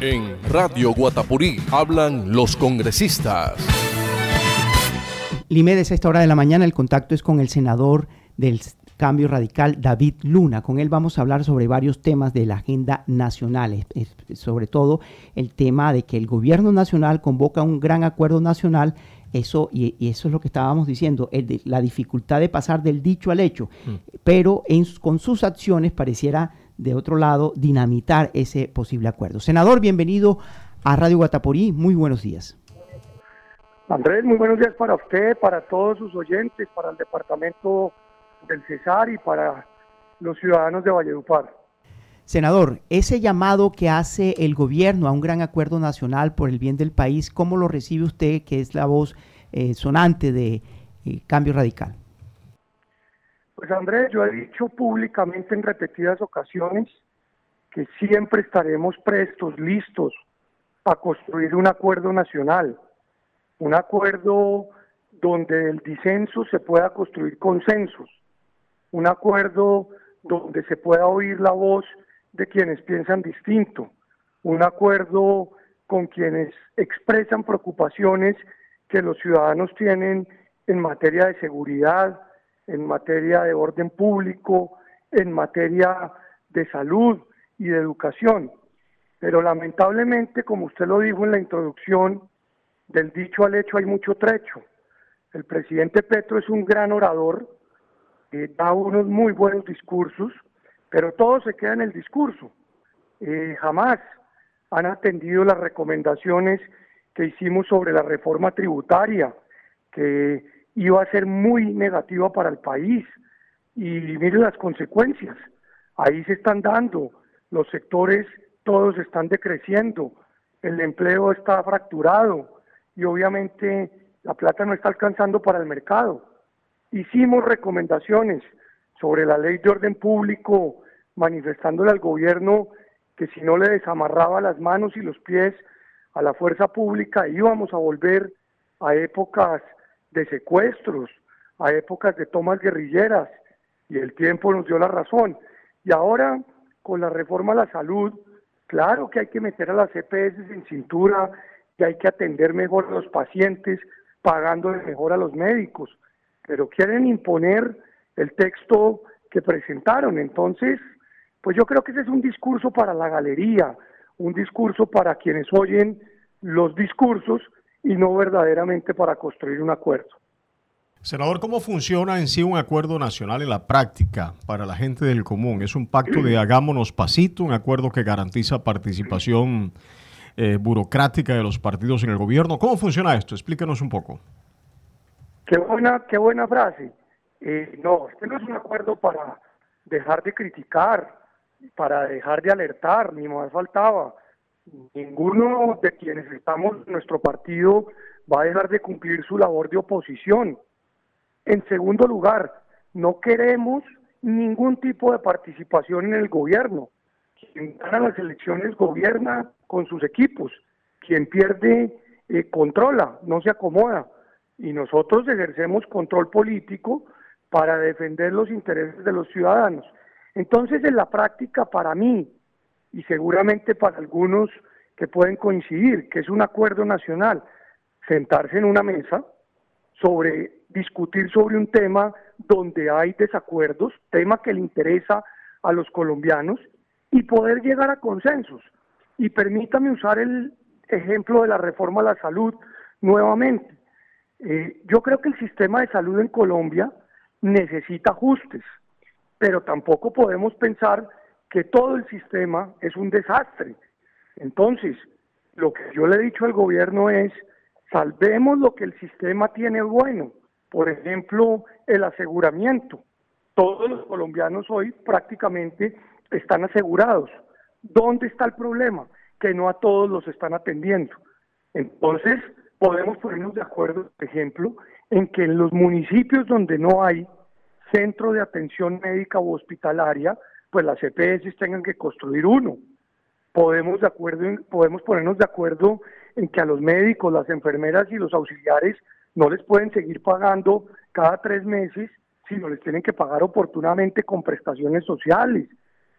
En Radio Guatapurí hablan los congresistas. Limedes, a esta hora de la mañana el contacto es con el senador del Cambio Radical, David Luna. Con él vamos a hablar sobre varios temas de la agenda nacional, sobre todo el tema de que el gobierno nacional convoca un gran acuerdo nacional eso, y, eso es lo que estábamos diciendo, la dificultad de pasar del dicho al hecho, mm. pero con sus acciones pareciera, de otro lado, dinamitar ese posible acuerdo. Senador, bienvenido a Radio Guataporí, muy buenos días. Andrés, muy buenos días para usted, para todos sus oyentes, para el departamento del Cesar y para los ciudadanos de Valledupar. Senador, ese llamado que hace el gobierno a un gran acuerdo nacional por el bien del país, ¿cómo lo recibe usted, que es la voz eh, sonante de eh, Cambio Radical? Pues Andrés, yo he dicho públicamente en repetidas ocasiones que siempre estaremos prestos, listos a construir un acuerdo nacional, un acuerdo donde el disenso se pueda construir consensos, un acuerdo donde se pueda oír la voz de quienes piensan distinto, un acuerdo con quienes expresan preocupaciones que los ciudadanos tienen en materia de seguridad, en materia de orden público, en materia de salud y de educación. Pero lamentablemente, como usted lo dijo en la introducción, del dicho al hecho hay mucho trecho. El presidente Petro es un gran orador, eh, da unos muy buenos discursos, pero todo se queda en el discurso. Eh, jamás han atendido las recomendaciones que hicimos sobre la reforma tributaria, que iba a ser muy negativa para el país. Y miren las consecuencias. Ahí se están dando. Los sectores todos están decreciendo. El empleo está fracturado. Y obviamente la plata no está alcanzando para el mercado. Hicimos recomendaciones sobre la ley de orden público, manifestándole al gobierno que si no le desamarraba las manos y los pies a la fuerza pública íbamos a volver a épocas de secuestros, a épocas de tomas guerrilleras, y el tiempo nos dio la razón. Y ahora, con la reforma a la salud, claro que hay que meter a las EPS en cintura, que hay que atender mejor a los pacientes, pagándole mejor a los médicos, pero quieren imponer el texto que presentaron. Entonces, pues yo creo que ese es un discurso para la galería, un discurso para quienes oyen los discursos y no verdaderamente para construir un acuerdo. Senador, ¿cómo funciona en sí un acuerdo nacional en la práctica para la gente del común? ¿Es un pacto de hagámonos pasito, un acuerdo que garantiza participación eh, burocrática de los partidos en el gobierno? ¿Cómo funciona esto? Explíquenos un poco. Qué buena, qué buena frase. Eh, no, este no es un acuerdo para dejar de criticar, para dejar de alertar, ni más faltaba. Ninguno de quienes estamos en nuestro partido va a dejar de cumplir su labor de oposición. En segundo lugar, no queremos ningún tipo de participación en el gobierno. Quien gana las elecciones gobierna con sus equipos. Quien pierde, eh, controla, no se acomoda y nosotros ejercemos control político para defender los intereses de los ciudadanos. Entonces, en la práctica, para mí, y seguramente para algunos que pueden coincidir, que es un acuerdo nacional, sentarse en una mesa sobre discutir sobre un tema donde hay desacuerdos, tema que le interesa a los colombianos, y poder llegar a consensos. Y permítame usar el ejemplo de la reforma a la salud nuevamente. Eh, yo creo que el sistema de salud en Colombia necesita ajustes, pero tampoco podemos pensar que todo el sistema es un desastre. Entonces, lo que yo le he dicho al gobierno es, salvemos lo que el sistema tiene bueno, por ejemplo, el aseguramiento. Todos los colombianos hoy prácticamente están asegurados. ¿Dónde está el problema? Que no a todos los están atendiendo. Entonces, podemos ponernos de acuerdo, por ejemplo, en que en los municipios donde no hay centro de atención médica o hospitalaria, pues las EPS tengan que construir uno. Podemos, de acuerdo podemos ponernos de acuerdo en que a los médicos, las enfermeras y los auxiliares no les pueden seguir pagando cada tres meses, sino les tienen que pagar oportunamente con prestaciones sociales.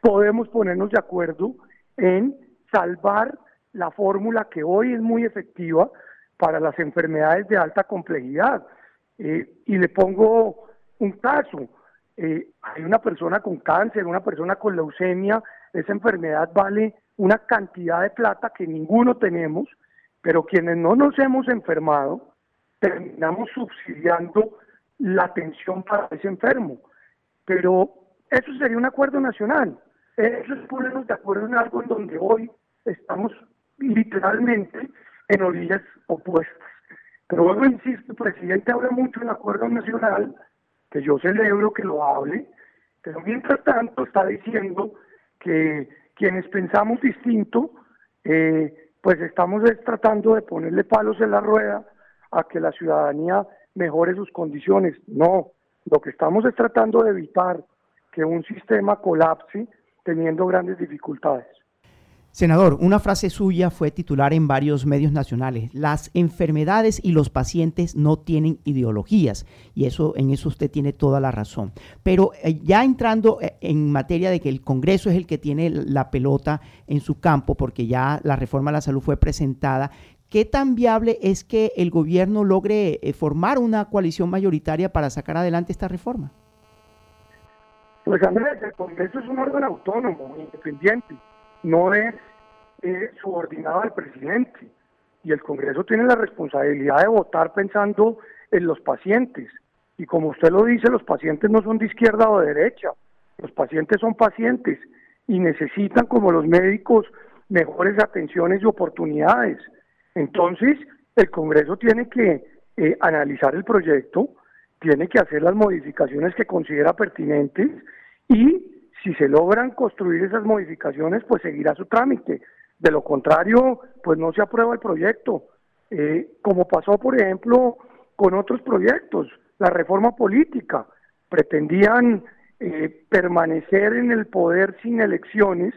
Podemos ponernos de acuerdo en salvar la fórmula que hoy es muy efectiva para las enfermedades de alta complejidad. Eh, y le pongo un caso. Eh, hay una persona con cáncer, una persona con leucemia, esa enfermedad vale una cantidad de plata que ninguno tenemos, pero quienes no nos hemos enfermado, terminamos subsidiando la atención para ese enfermo. Pero eso sería un acuerdo nacional. Eso es ponernos de acuerdo en algo en donde hoy estamos literalmente en orillas opuestas. Pero luego insisto, el presidente habla mucho en acuerdo nacional, que yo celebro que lo hable, pero mientras tanto está diciendo que quienes pensamos distinto, eh, pues estamos tratando de ponerle palos en la rueda a que la ciudadanía mejore sus condiciones. No, lo que estamos es tratando de evitar que un sistema colapse teniendo grandes dificultades. Senador, una frase suya fue titular en varios medios nacionales. Las enfermedades y los pacientes no tienen ideologías y eso en eso usted tiene toda la razón. Pero eh, ya entrando eh, en materia de que el Congreso es el que tiene la pelota en su campo porque ya la reforma a la salud fue presentada, ¿qué tan viable es que el gobierno logre eh, formar una coalición mayoritaria para sacar adelante esta reforma? Pues Andrés, el Congreso es un órgano autónomo, independiente no es eh, subordinado al presidente y el Congreso tiene la responsabilidad de votar pensando en los pacientes. Y como usted lo dice, los pacientes no son de izquierda o de derecha, los pacientes son pacientes y necesitan, como los médicos, mejores atenciones y oportunidades. Entonces, el Congreso tiene que eh, analizar el proyecto, tiene que hacer las modificaciones que considera pertinentes y si se logran construir esas modificaciones, pues seguirá su trámite. De lo contrario, pues no se aprueba el proyecto. Eh, como pasó, por ejemplo, con otros proyectos, la reforma política. Pretendían eh, permanecer en el poder sin elecciones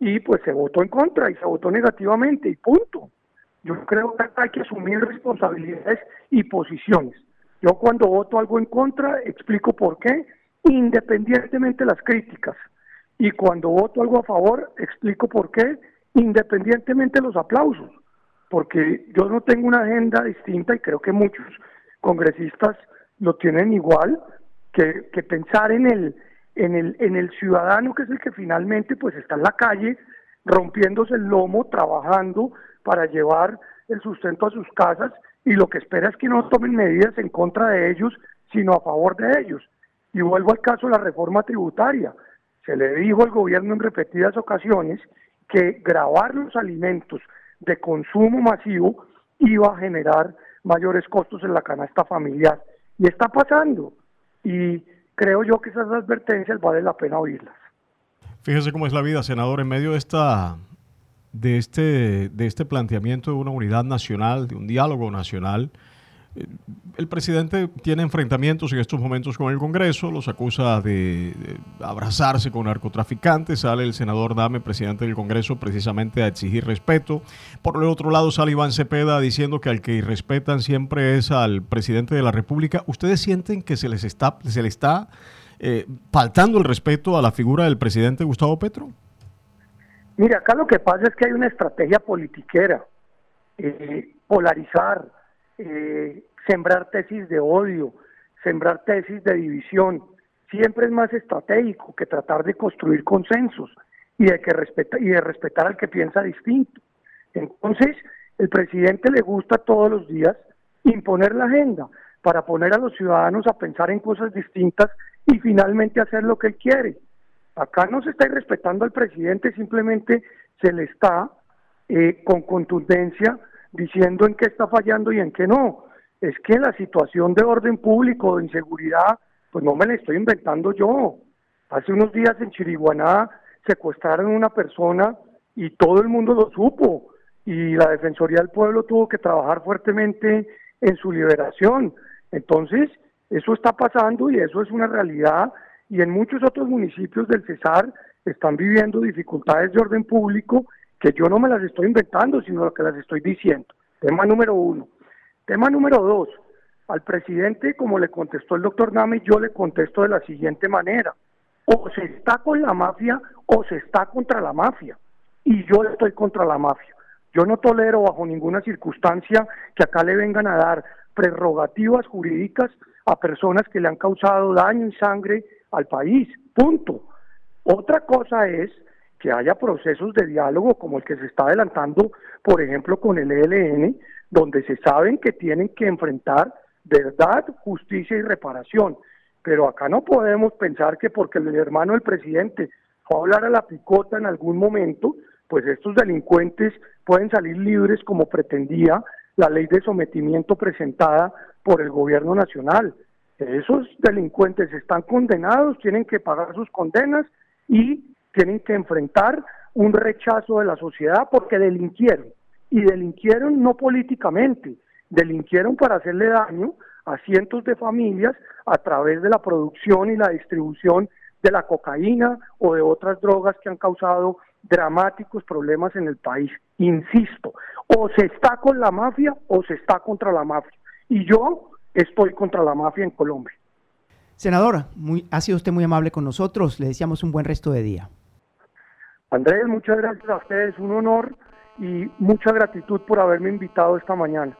y pues se votó en contra y se votó negativamente y punto. Yo creo que hay que asumir responsabilidades y posiciones. Yo cuando voto algo en contra explico por qué independientemente de las críticas. Y cuando voto algo a favor, explico por qué, independientemente de los aplausos. Porque yo no tengo una agenda distinta y creo que muchos congresistas lo tienen igual, que, que pensar en el, en, el, en el ciudadano que es el que finalmente pues está en la calle rompiéndose el lomo, trabajando para llevar el sustento a sus casas y lo que espera es que no tomen medidas en contra de ellos, sino a favor de ellos. Y vuelvo al caso de la reforma tributaria. Se le dijo al gobierno en repetidas ocasiones que grabar los alimentos de consumo masivo iba a generar mayores costos en la canasta familiar. Y está pasando. Y creo yo que esas advertencias vale la pena oírlas. Fíjese cómo es la vida, senador, en medio de esta de este de este planteamiento de una unidad nacional, de un diálogo nacional, el presidente tiene enfrentamientos en estos momentos con el Congreso, los acusa de, abrazarse con narcotraficantes, sale el senador Dame, presidente del Congreso, precisamente a exigir respeto. Por el otro lado sale Iván Cepeda diciendo que al que irrespetan siempre es al presidente de la República. ¿Ustedes sienten que se les está, se le está eh, faltando el respeto a la figura del presidente Gustavo Petro? Mira, acá lo que pasa es que hay una estrategia politiquera, eh, polarizar, eh, sembrar tesis de odio, sembrar tesis de división. Siempre es más estratégico que tratar de construir consensos y de, que respeta, y de respetar al que piensa distinto. Entonces, el presidente le gusta todos los días imponer la agenda para poner a los ciudadanos a pensar en cosas distintas y finalmente hacer lo que él quiere. Acá no se está irrespetando al presidente, simplemente se le está eh, con contundencia diciendo en qué está fallando y en qué no. Es que la situación de orden público, de inseguridad, pues no me la estoy inventando yo. Hace unos días en Chiriguaná secuestraron a una persona y todo el mundo lo supo y la Defensoría del Pueblo tuvo que trabajar fuertemente en su liberación. Entonces, eso está pasando y eso es una realidad y en muchos otros municipios del Cesar están viviendo dificultades de orden público que yo no me las estoy inventando, sino que las estoy diciendo. Tema número uno. Tema número dos. Al presidente, como le contestó el doctor Nami, yo le contesto de la siguiente manera. O se está con la mafia o se está contra la mafia. Y yo estoy contra la mafia. Yo no tolero bajo ninguna circunstancia que acá le vengan a dar prerrogativas jurídicas a personas que le han causado daño y sangre al país. Punto. Otra cosa es que haya procesos de diálogo como el que se está adelantando, por ejemplo, con el ELN, donde se saben que tienen que enfrentar verdad, justicia y reparación. Pero acá no podemos pensar que porque el hermano del presidente fue a hablar a la picota en algún momento, pues estos delincuentes pueden salir libres como pretendía la ley de sometimiento presentada por el gobierno nacional. Esos delincuentes están condenados, tienen que pagar sus condenas y tienen que enfrentar un rechazo de la sociedad porque delinquieron. Y delinquieron no políticamente, delinquieron para hacerle daño a cientos de familias a través de la producción y la distribución de la cocaína o de otras drogas que han causado dramáticos problemas en el país. Insisto, o se está con la mafia o se está contra la mafia. Y yo estoy contra la mafia en Colombia. Senadora, muy, ha sido usted muy amable con nosotros. Le deseamos un buen resto de día. Andrés, muchas gracias a ustedes, un honor y mucha gratitud por haberme invitado esta mañana.